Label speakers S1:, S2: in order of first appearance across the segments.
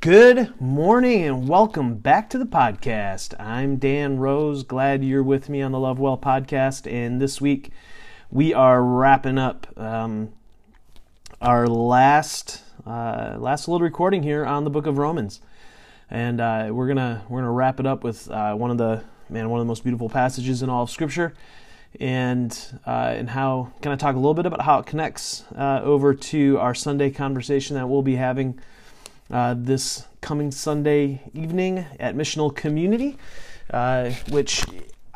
S1: Good morning and welcome back to the podcast. I'm Dan Rose. Glad you're with me on the Love Well podcast. And this week we are wrapping up um, our last uh, last little recording here on the Book of Romans, and uh, we're gonna we're gonna wrap it up with uh, one of the man one of the most beautiful passages in all of Scripture, and uh, and how can I talk a little bit about how it connects uh, over to our Sunday conversation that we'll be having uh, this coming Sunday evening at Missional Community, uh, which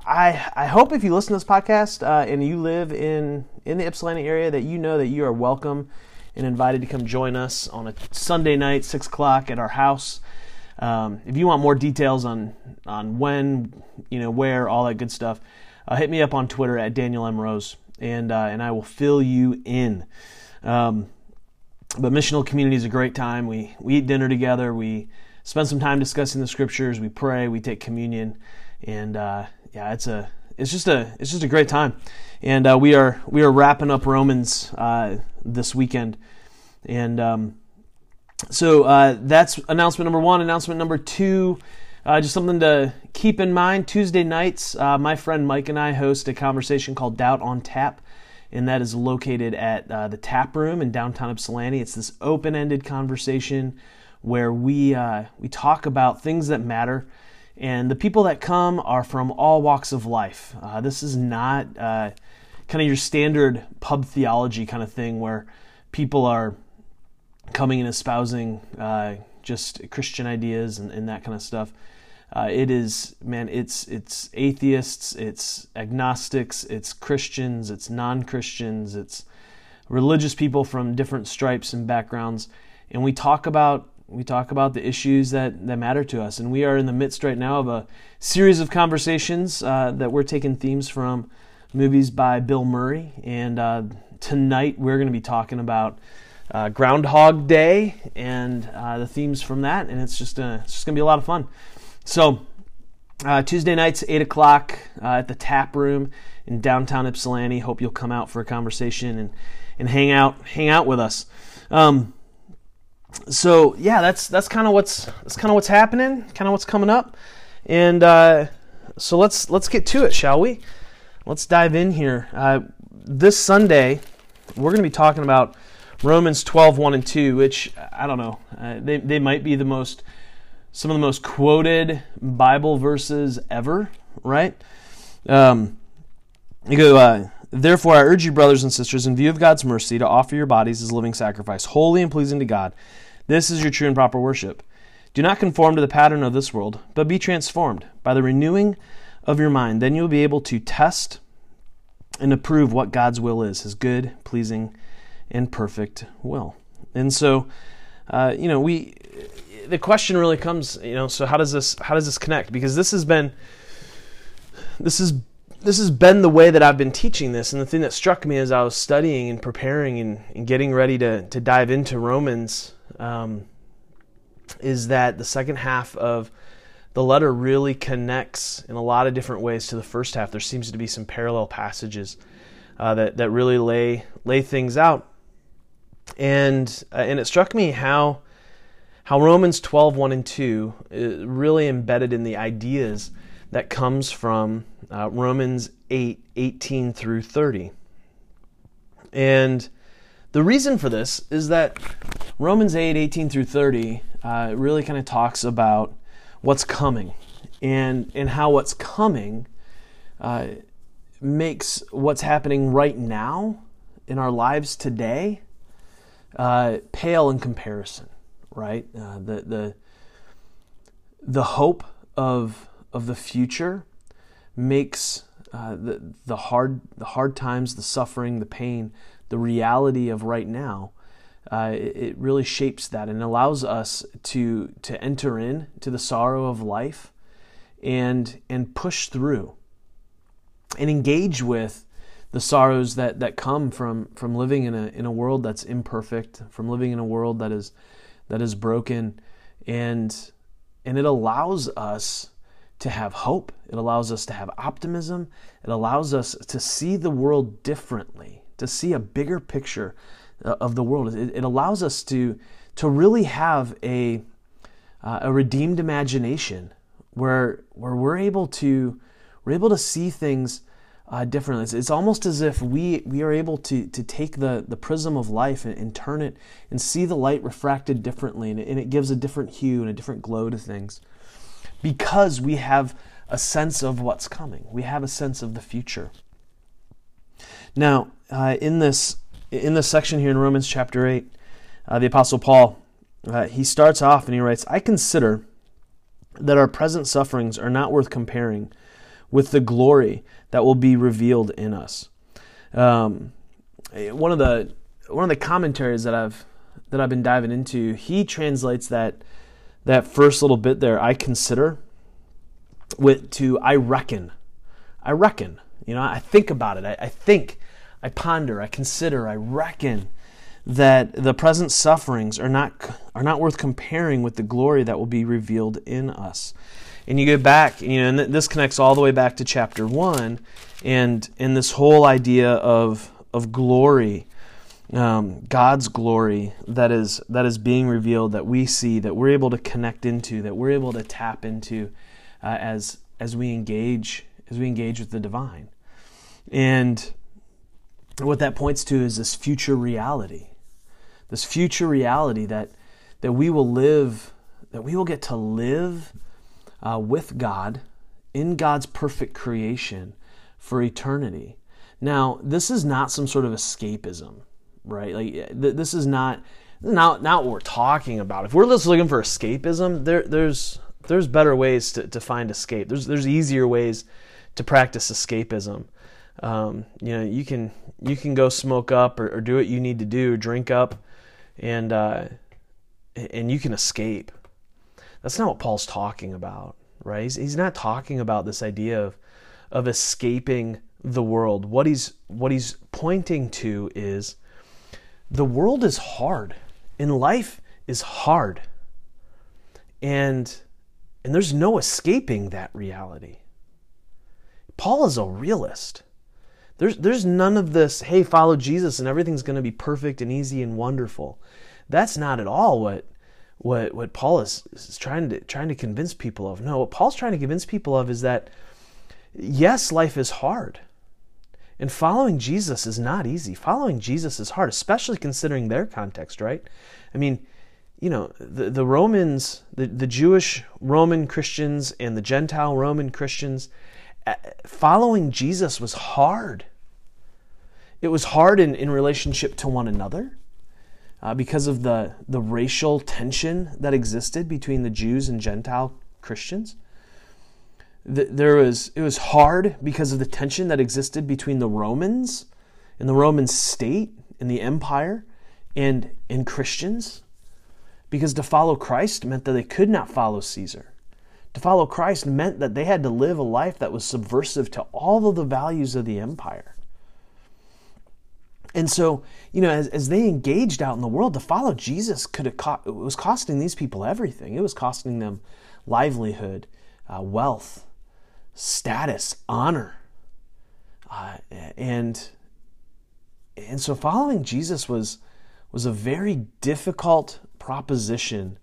S1: I I hope if you listen to this podcast uh, and you live in in the Ypsilanti area that you know that you are welcome and invited to come join us on a Sunday night, six o'clock at our house. Um, if you want more details on on when, you know, where, all that good stuff, uh, hit me up on Twitter at Daniel M Rose, and uh, and I will fill you in. Um, but missional community is a great time. We we eat dinner together. We spend some time discussing the scriptures. We pray. We take communion, and uh, yeah, it's a it's just a it's just a great time. And uh, we are we are wrapping up Romans uh, this weekend, and um, so uh, that's announcement number one. Announcement number two. Uh, just something to keep in mind. Tuesday nights, uh, my friend Mike and I host a conversation called Doubt on Tap and that is located at uh, the Tap Room in downtown Ypsilanti. It's this open-ended conversation where we uh, we talk about things that matter, and the people that come are from all walks of life. Uh, this is not uh, kind of your standard pub theology kind of thing where people are coming and espousing uh, just Christian ideas and, and that kind of stuff. Uh, it is man, it's it's atheists, it's agnostics, it's Christians, it's non-Christians, it's religious people from different stripes and backgrounds, and we talk about we talk about the issues that that matter to us. And we are in the midst right now of a series of conversations uh, that we're taking themes from movies by Bill Murray, and uh, tonight we're going to be talking about. Uh, Groundhog Day and uh, the themes from that, and it's just uh, it's just gonna be a lot of fun. So, uh, Tuesday nights, 8 o'clock uh, at the Tap Room in downtown Ypsilanti. Hope you'll come out for a conversation and, and hang out hang out with us. Um, so yeah, that's that's kind of what's that's kind of what's happening, kind of what's coming up, and uh, so let's let's get to it, shall we? Let's dive in here. Uh, this Sunday, we're going to be talking about Romans 12, 1 and 2, which I don't know, uh, they they might be the most some of the most quoted Bible verses ever, right? Um, you go, uh, Therefore, I urge you, brothers and sisters, in view of God's mercy, to offer your bodies as living sacrifice, holy and pleasing to God. This is your true and proper worship. Do not conform to the pattern of this world, but be transformed by the renewing of your mind. Then you'll be able to test and approve what God's will is, his good, pleasing, and perfect will. And so, uh, you know, we the question really comes, you know, so how does this how does this connect? Because this has been this is this has been the way that I've been teaching this, and the thing that struck me as I was studying and preparing and, and getting ready to to dive into Romans um, is that the second half of the letter really connects in a lot of different ways to the first half. There seems to be some parallel passages uh, that that really lay lay things out, and uh, and it struck me how how Romans 12, 1 and 2 is uh, really embedded in the ideas that comes from uh, Romans 8, 18 through 30. And the reason for this is that Romans 8, 18 through 30 uh, really kind of talks about what's coming and, and how what's coming uh, makes what's happening right now in our lives today uh, pale in comparison right? Uh, the the the hope of of the future makes uh, the the hard the hard times, the suffering, the pain, the reality of right now. Uh, it, it, really shapes that and allows us to to enter in to the sorrow of life and and push through and engage with the sorrows that, that come from, from living in a, in a world that's imperfect, from living in a world that is that is broken. And and it allows us to have hope. It allows us to have optimism. It allows us to see the world differently to see a bigger picture uh, of the world. It, it allows us to to really have a uh, a redeemed imagination where where we're able to we're able to see things uh, differently. It's, it's, almost as if we we are able to to take the the prism of life and, and turn it and see the light refracted differently, and it, and it gives a different hue and a different glow to things because we have a sense of what's coming. We have a sense of the future. Now, uh, in this in this section here in Romans chapter eight, uh, the Apostle Paul uh, he starts off and he writes, "I consider that our present sufferings are not worth comparing with the glory that will be revealed in us." Um, one of the one of the commentaries that I've that I've been diving into, he translates that that first little bit there, I consider, with to I reckon. I reckon. You know, I think about it. I, I think, I ponder, I consider, I reckon that the present sufferings are not are not worth comparing with the glory that will be revealed in us. And you go back, you know, and this connects all the way back to chapter one, and in this whole idea of of glory, um, God's glory that is that is being revealed, that we see, that we're able to connect into, that we're able to tap into, uh, as as we engage as we engage with the divine, and what that points to is this future reality this future reality that that we will live, that we will get to live uh, with God in God's perfect creation for eternity. Now, this is not some sort of escapism, right? Like th- this is not not what we're talking about. If we're just looking for escapism, there there's there's better ways to, to find escape. There's there's easier ways to practice escapism. Um, you know, you can you can go smoke up or, or do what you need to do, drink up, and uh, and you can escape. That's not what Paul's talking about, right? He's, he's not talking about this idea of of escaping the world. What he's what he's pointing to is the world is hard, and life is hard, and and there's no escaping that reality. Paul is a realist. There's, there's none of this, hey, follow Jesus and everything's going to be perfect and easy and wonderful. That's not at all what, what, what Paul is, is trying, to, trying to convince people of. No, what Paul's trying to convince people of is that, yes, life is hard. And following Jesus is not easy. Following Jesus is hard, especially considering their context, right? I mean, you know, the, the Romans, the, the Jewish Roman Christians and the Gentile Roman Christians, eh, following Jesus was hard. It was hard in, in relationship to one another uh, because of the, the racial tension that existed between the Jews and Gentile Christians. The, there was, it was hard because of the tension that existed between the Romans and the Roman state and the empire and, and Christians. Because to follow Christ meant that they could not follow Caesar. To follow Christ meant that they had to live a life that was subversive to all of the values of the empire. And so, you know, as, as they engaged out in the world, to follow Jesus could have co- it was costing these people everything. It was costing them livelihood, uh, wealth, status, honor, uh, and and so following Jesus was was a very difficult proposition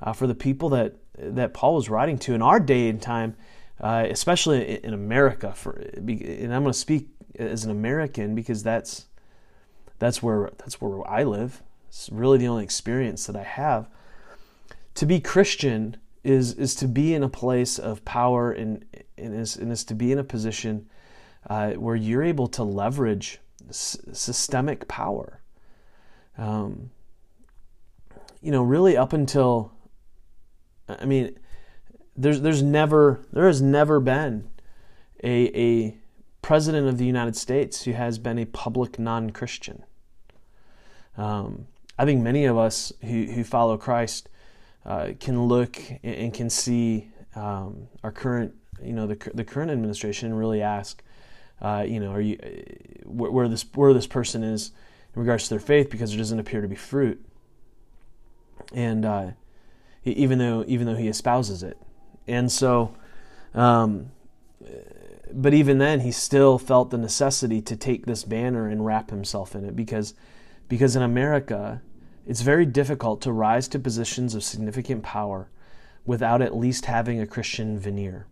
S1: uh, for the people that that Paul was writing to in our day and time, uh, especially in America. For and I'm going to speak as an American because that's that's where that's where I live. It's really the only experience that I have. To be Christian is is to be in a place of power and and is, and is to be in a position uh, where you're able to leverage s- systemic power. Um, you know, really up until I mean, there's there's never there has never been a a president of the United States who has been a public non-Christian. Um, I think many of us who who follow Christ uh, can look and can see um, our current you know the the current administration and really ask. Uh, you know, are you where, where this where this person is in regards to their faith because there doesn't appear to be fruit. And uh, even though even though he espouses it. And so, um, but even then, he still felt the necessity to take this banner and wrap himself in it because because in America, it's very difficult to rise to positions of significant power without at least having a Christian veneer.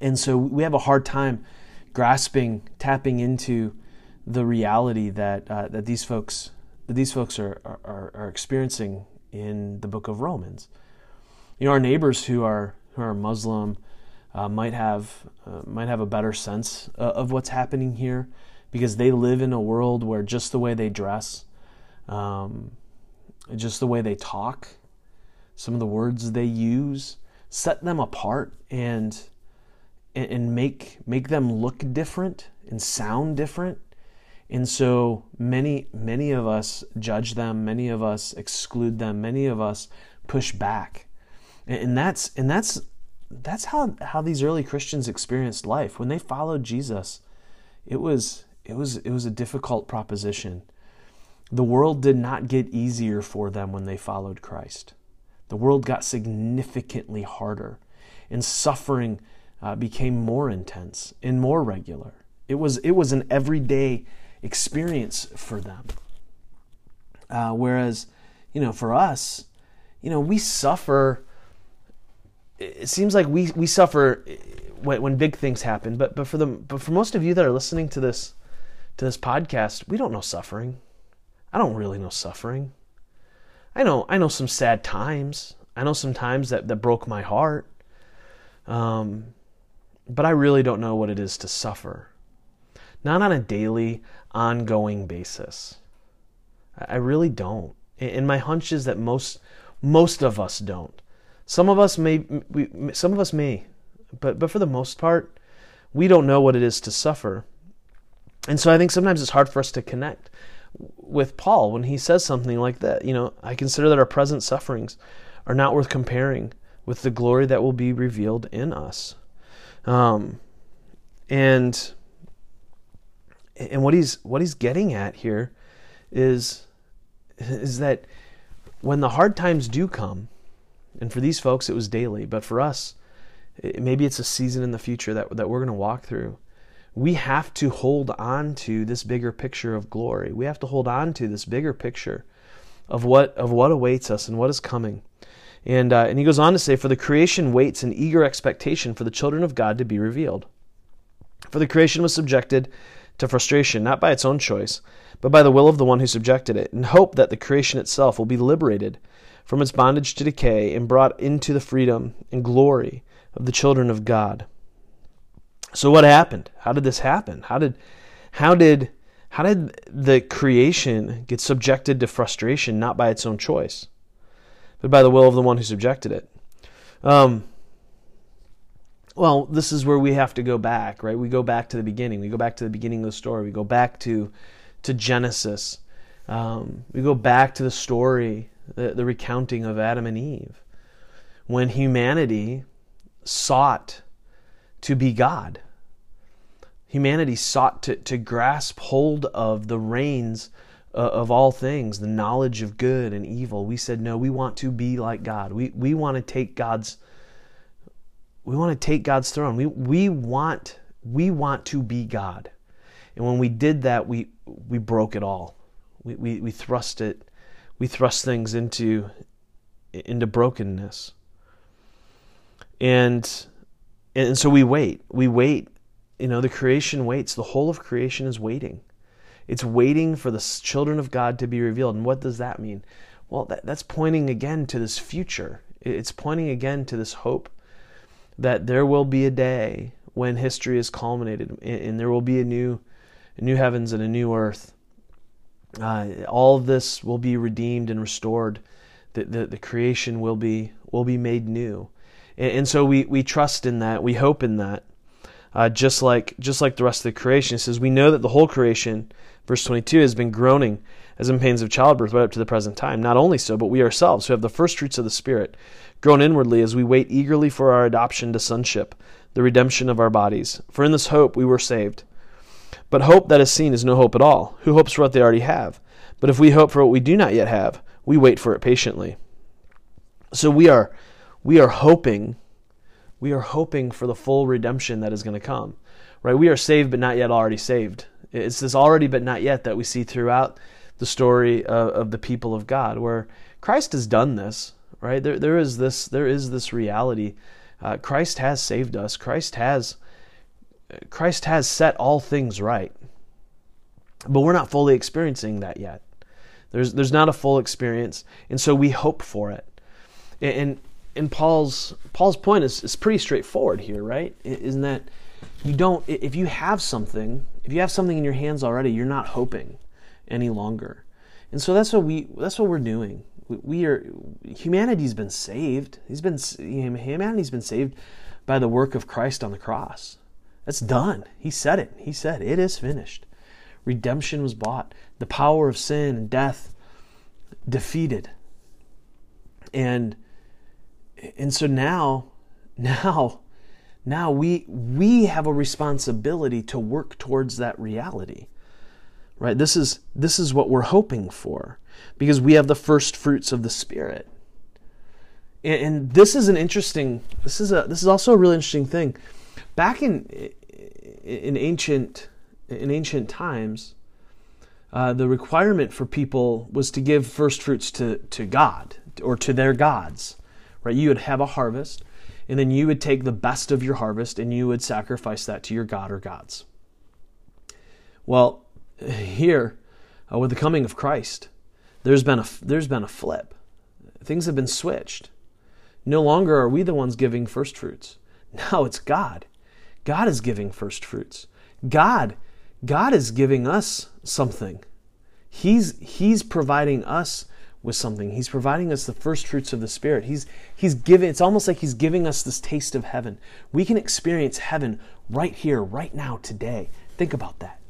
S1: And so we have a hard time grasping, tapping into the reality that uh, that these folks that these folks are, are, are experiencing in the book of Romans. You know, our neighbors who are who are Muslim uh, might have uh, might have a better sense uh, of what's happening here because they live in a world where just the way they dress, um, just the way they talk, some of the words they use set them apart and and make make them look different and sound different. And so many many of us judge them, many of us exclude them, many of us push back. And that's and that's that's how how these early Christians experienced life. When they followed Jesus, it was it was it was a difficult proposition. The world did not get easier for them when they followed Christ. The world got significantly harder, and suffering uh, became more intense and more regular. It was it was an everyday experience for them. Uh, whereas, you know, for us, you know, we suffer. It seems like we we suffer when, when big things happen, but but for the but for most of you that are listening to this to this podcast, we don't know suffering. I don't really know suffering. I know I know some sad times. I know some times that, that broke my heart. Um, but I really don't know what it is to suffer. Not on a daily, ongoing basis. I really don't. And my hunch is that most most of us don't. Some of us may we, some of us may, but but for the most part, we don't know what it is to suffer. And so I think sometimes it's hard for us to connect with Paul when he says something like that. You know, I consider that our present sufferings are not worth comparing with the glory that will be revealed in us. Um, and and what he's what he's getting at here is is that when the hard times do come, and for these folks it was daily, but for us, it, maybe it's a season in the future that that we're going to walk through we have to hold on to this bigger picture of glory. We have to hold on to this bigger picture of what of what awaits us and what is coming. And uh, and he goes on to say, "For the creation waits in eager expectation for the children of God to be revealed. For the creation was subjected to frustration, not by its own choice, but by the will of the one who subjected it, in hope that the creation itself will be liberated from its bondage to decay and brought into the freedom and glory of the children of God." So what happened? How did this happen? How did how did how did the creation get subjected to frustration not by its own choice, but by the will of the one who subjected it? Um, well, this is where we have to go back, right? We go back to the beginning. We go back to the beginning of the story. We go back to to Genesis. Um, we go back to the story, the, the recounting of Adam and Eve, when humanity sought to be God. Humanity sought to, to grasp hold of the reins uh, of all things, the knowledge of good and evil. We said, no, we want to be like God. We, we want to take God's we want to take God's throne. We, we want we want to be God. And when we did that, we we broke it all. We, we, we thrust it, we thrust things into into brokenness. And and so we wait. We wait. You know, the creation waits. The whole of creation is waiting. It's waiting for the children of God to be revealed. And what does that mean? Well, that, that's pointing again to this future. It's pointing again to this hope that there will be a day when history is culminated and there will be a new, a new heavens and a new earth. Uh, all of this will be redeemed and restored. The, the, the creation will be will be made new. And, and so we, we trust in that, we hope in that. Uh, just like just like the rest of the creation. It says, We know that the whole creation, verse 22, has been groaning as in pains of childbirth right up to the present time. Not only so, but we ourselves, who have the first fruits of the Spirit, groan inwardly as we wait eagerly for our adoption to sonship, the redemption of our bodies. For in this hope we were saved. But hope that is seen is no hope at all. Who hopes for what they already have? But if we hope for what we do not yet have, we wait for it patiently. So we are we are hoping we are hoping for the full redemption that is going to come right we are saved but not yet already saved it's this already but not yet that we see throughout the story of, of the people of god where christ has done this right? There, there is this, there is this reality. Uh, Christ has saved us. Christ has, Christ has set all things right, but we're not fully experiencing that yet. There's, there's not a full experience, and so we hope for it. And, and Paul's Paul's point is, is pretty straightforward here, right? Isn't that you don't if you have something, if you have something in your hands already, you're not hoping any longer. And so that's what we that's what we're doing. We, are humanity's been saved. He's been humanity's been saved by the work of Christ on the cross. That's done. He said it. He said it is finished. Redemption was bought. The power of sin and death defeated. And and so now now now we we have a responsibility to work towards that reality. Right? This is this is what we're hoping for because we have the first fruits of the spirit. And, and this is an interesting this is a this is also a really interesting thing. Back in in ancient in ancient times, uh, the requirement for people was to give first fruits to, to God or to their gods. Right? You would have a harvest, and then you would take the best of your harvest and you would sacrifice that to your god or gods. Well, here, uh, with the coming of Christ, there's been a there's been a flip. Things have been switched. No longer are we the ones giving first fruits. Now it's God. God is giving first fruits. God God is giving us something. He's He's providing us with something. He's providing us the first fruits of the Spirit. He's He's giving it's almost like He's giving us this taste of heaven. We can experience heaven right here, right now, today. Think about that.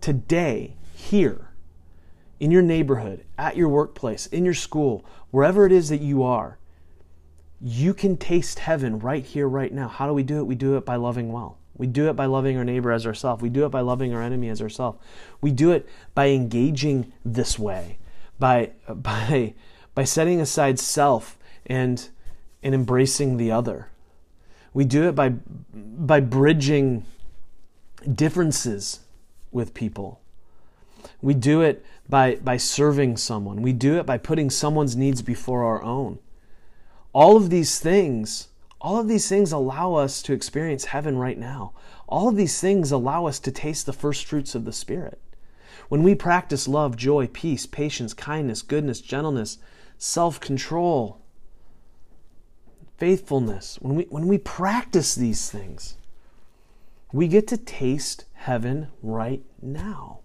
S1: Today, here, in your neighborhood, at your workplace, in your school, wherever it is that you are, you can taste heaven right here, right now. How do we do it? We do it by loving well. We do it by loving our neighbor as ourselves. We do it by loving our enemy as ourselves. We do it by engaging this way, by by by setting aside self and and embracing the other. We do it by by bridging differences with people. We do it by by serving someone. We do it by putting someone's needs before our own. All of these things all of these things allow us to experience heaven right now. All of these things allow us to taste the first fruits of the Spirit. When we practice love, joy, peace, patience, kindness, goodness, gentleness, self control, faithfulness, when we, when we practice these things, we get to taste heaven right now.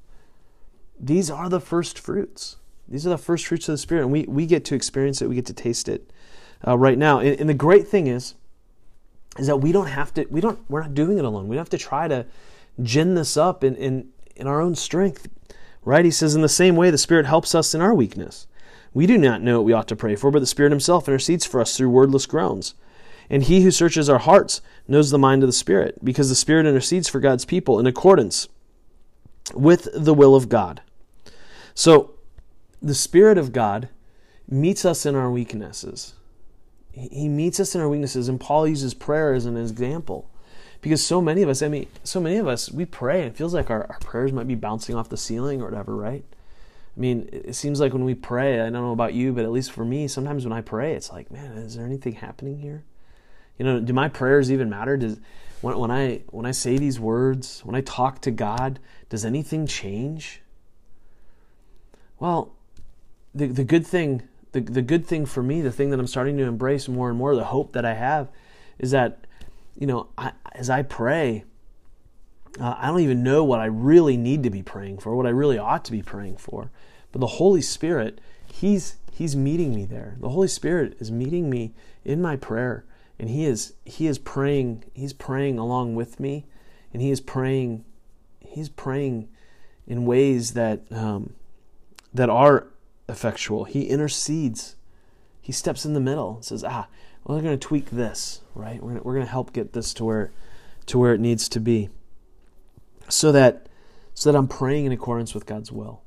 S1: These are the first fruits. These are the first fruits of the Spirit, and we, we get to experience it, we get to taste it uh, right now. And, and the great thing is, is that we don't have to we don't we're not doing it alone. We don't have to try to gin this up in in, in our own strength right? He says in the same way the spirit helps us in our weakness. We do not know what we ought to pray for but the spirit himself intercedes for us through wordless groans. And he who searches our hearts knows the mind of the spirit because the spirit intercedes for god's people in accordance with the will of god. So the spirit of god meets us in our weaknesses he meets us in our weaknesses, and Paul uses prayer as an example. Because so many of us, I mean, so many of us, we pray and it feels like our, our prayers might be bouncing off the ceiling or whatever, right? I mean, it seems like when we pray, I don't know about you, but at least for me, sometimes when I pray, it's like, man, is there anything happening here? You know, do my prayers even matter? Does when, when I when I say these words, when I talk to God, does anything change? Well, the the good thing the, the good thing for me, the thing that I'm starting to embrace more and more, the hope that I have is that, you know, I, as I pray, uh, I don't even know what I really need to be praying for, what I really ought to be praying for. But the Holy Spirit, He's He's meeting me there. The Holy Spirit is meeting me in my prayer, and He is He is praying. He's praying along with me, and He is praying. He's praying in ways that um, that are effectual. He intercedes. He steps in the middle and says, "Ah, well, we're going to tweak this, right? We're going we're to help get this to where to where it needs to be, so that so that I'm praying in accordance with God's will."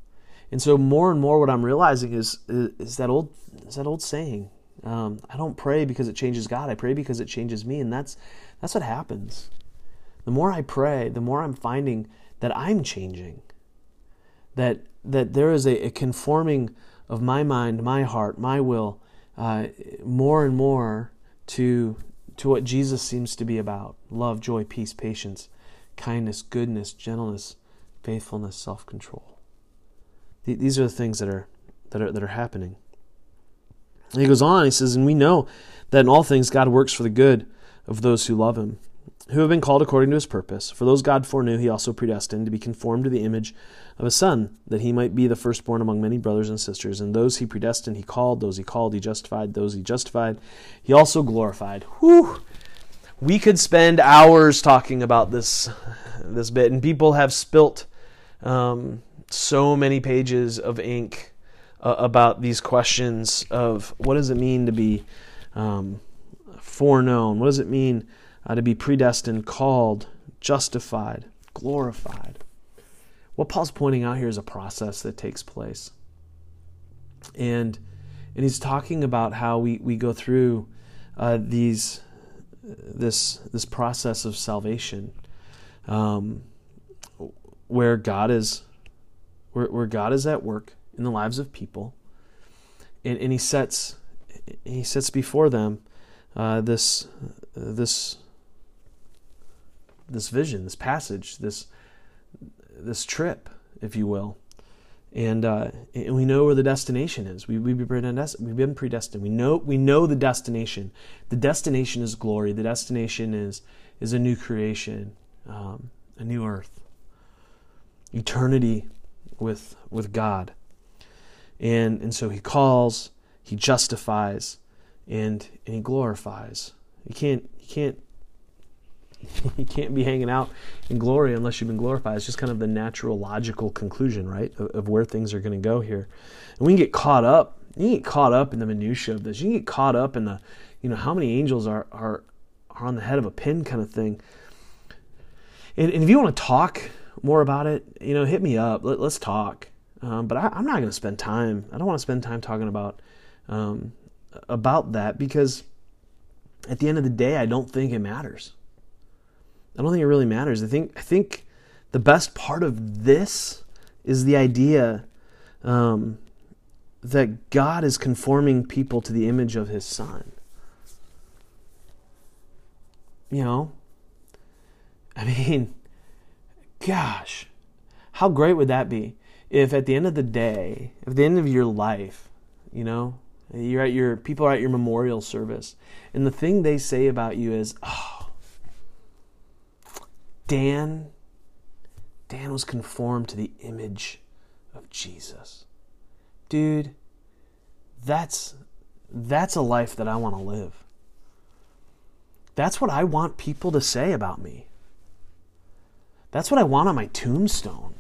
S1: And so more and more, what I'm realizing is is, is that old is that old saying. Um, I don't pray because it changes God. I pray because it changes me, and that's that's what happens. The more I pray, the more I'm finding that I'm changing. That that there is a, a conforming of my mind, my heart, my will uh, more and more to to what Jesus seems to be about: love, joy, peace, patience, kindness, goodness, gentleness, faithfulness, self-control. These are the things that are that are that are happening. And he goes on. He says, "And we know that in all things God works for the good of those who love Him." Who have been called according to his purpose. For those God foreknew, he also predestined to be conformed to the image of a son, that he might be the firstborn among many brothers and sisters. And those he predestined, he called. Those he called, he justified. Those he justified, he also glorified. Whew! We could spend hours talking about this, this bit, and people have spilt um, so many pages of ink uh, about these questions of what does it mean to be um, foreknown? What does it mean? Uh, to be predestined, called, justified, glorified. What Paul's pointing out here is a process that takes place. And, and he's talking about how we, we go through uh, these this this process of salvation, um, where God is where, where God is at work in the lives of people, and, and he sets he sets before them uh, this this this vision, this passage, this this trip, if you will. And, uh, and we know where the destination is. We, we've, been we've been predestined. We know, we know the destination. The destination is glory. The destination is, is a new creation, um, a new earth, eternity with, with God. And, and so he calls, he justifies, and, and he glorifies. You can't, you can't you can't be hanging out in glory unless you've been glorified. It's just kind of the natural, logical conclusion, right, of, of where things are going to go here. And we can get caught up. You get caught up in the minutia of this. You get caught up in the, you know, how many angels are are are on the head of a pin kind of thing. And, and if you want to talk more about it, you know, hit me up. Let, us talk. Um, but I, am not going to spend time. I don't want to spend time talking about um, about that because at the end of the day, I don't think it matters. I don't think it really matters. I think I think the best part of this is the idea um, that God is conforming people to the image of His Son. You know, I mean, gosh, how great would that be if at the end of the day, at the end of your life, you know, you're at your people are at your memorial service, and the thing they say about you is, "Oh, Dan, Dan was conformed to the image of Jesus. Dude, that's that's a life that I want to live. That's what I want people to say about me. That's what I want on my tombstone.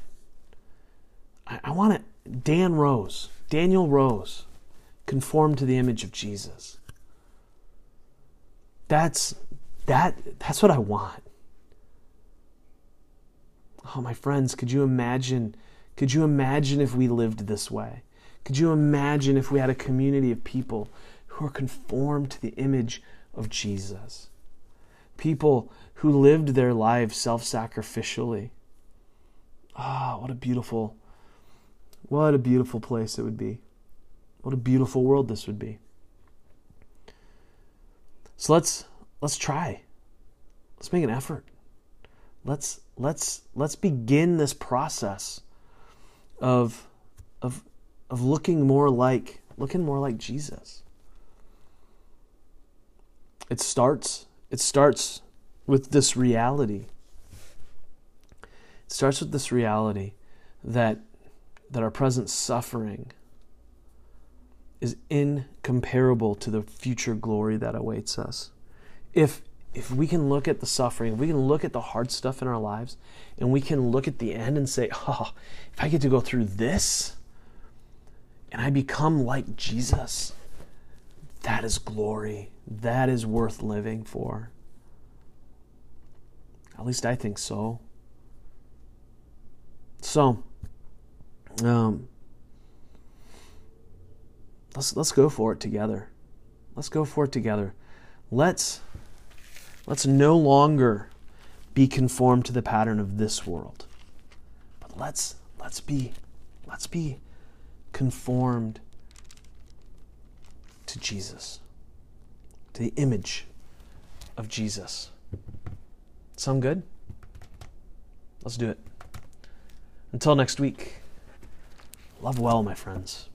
S1: I, I want it Dan Rose, Daniel Rose, conformed to the image of Jesus. That's that that's what I want. Oh, my friends, could you imagine? Could you imagine if we lived this way? Could you imagine if we had a community of people who are conformed to the image of Jesus? People who lived their lives self sacrificially. Ah, oh, what a beautiful, what a beautiful place it would be. What a beautiful world this would be. So let's let's try. Let's make an effort let's let's let's begin this process of of of looking more like looking more like Jesus. It starts it starts with this reality. It starts with this reality that that our present suffering is incomparable to the future glory that awaits us. If if we can look at the suffering, we can look at the hard stuff in our lives, and we can look at the end and say, oh, if I get to go through this and I become like Jesus, that is glory. That is worth living for. At least I think so. So, um, let's let's go for it together. Let's go for it together. Let's Let's no longer be conformed to the pattern of this world. But let's let's be let's be conformed to Jesus, to the image of Jesus. Sound good? Let's do it. Until next week, love well, my friends.